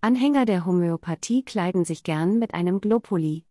Anhänger der Homöopathie kleiden sich gern mit einem Globuli.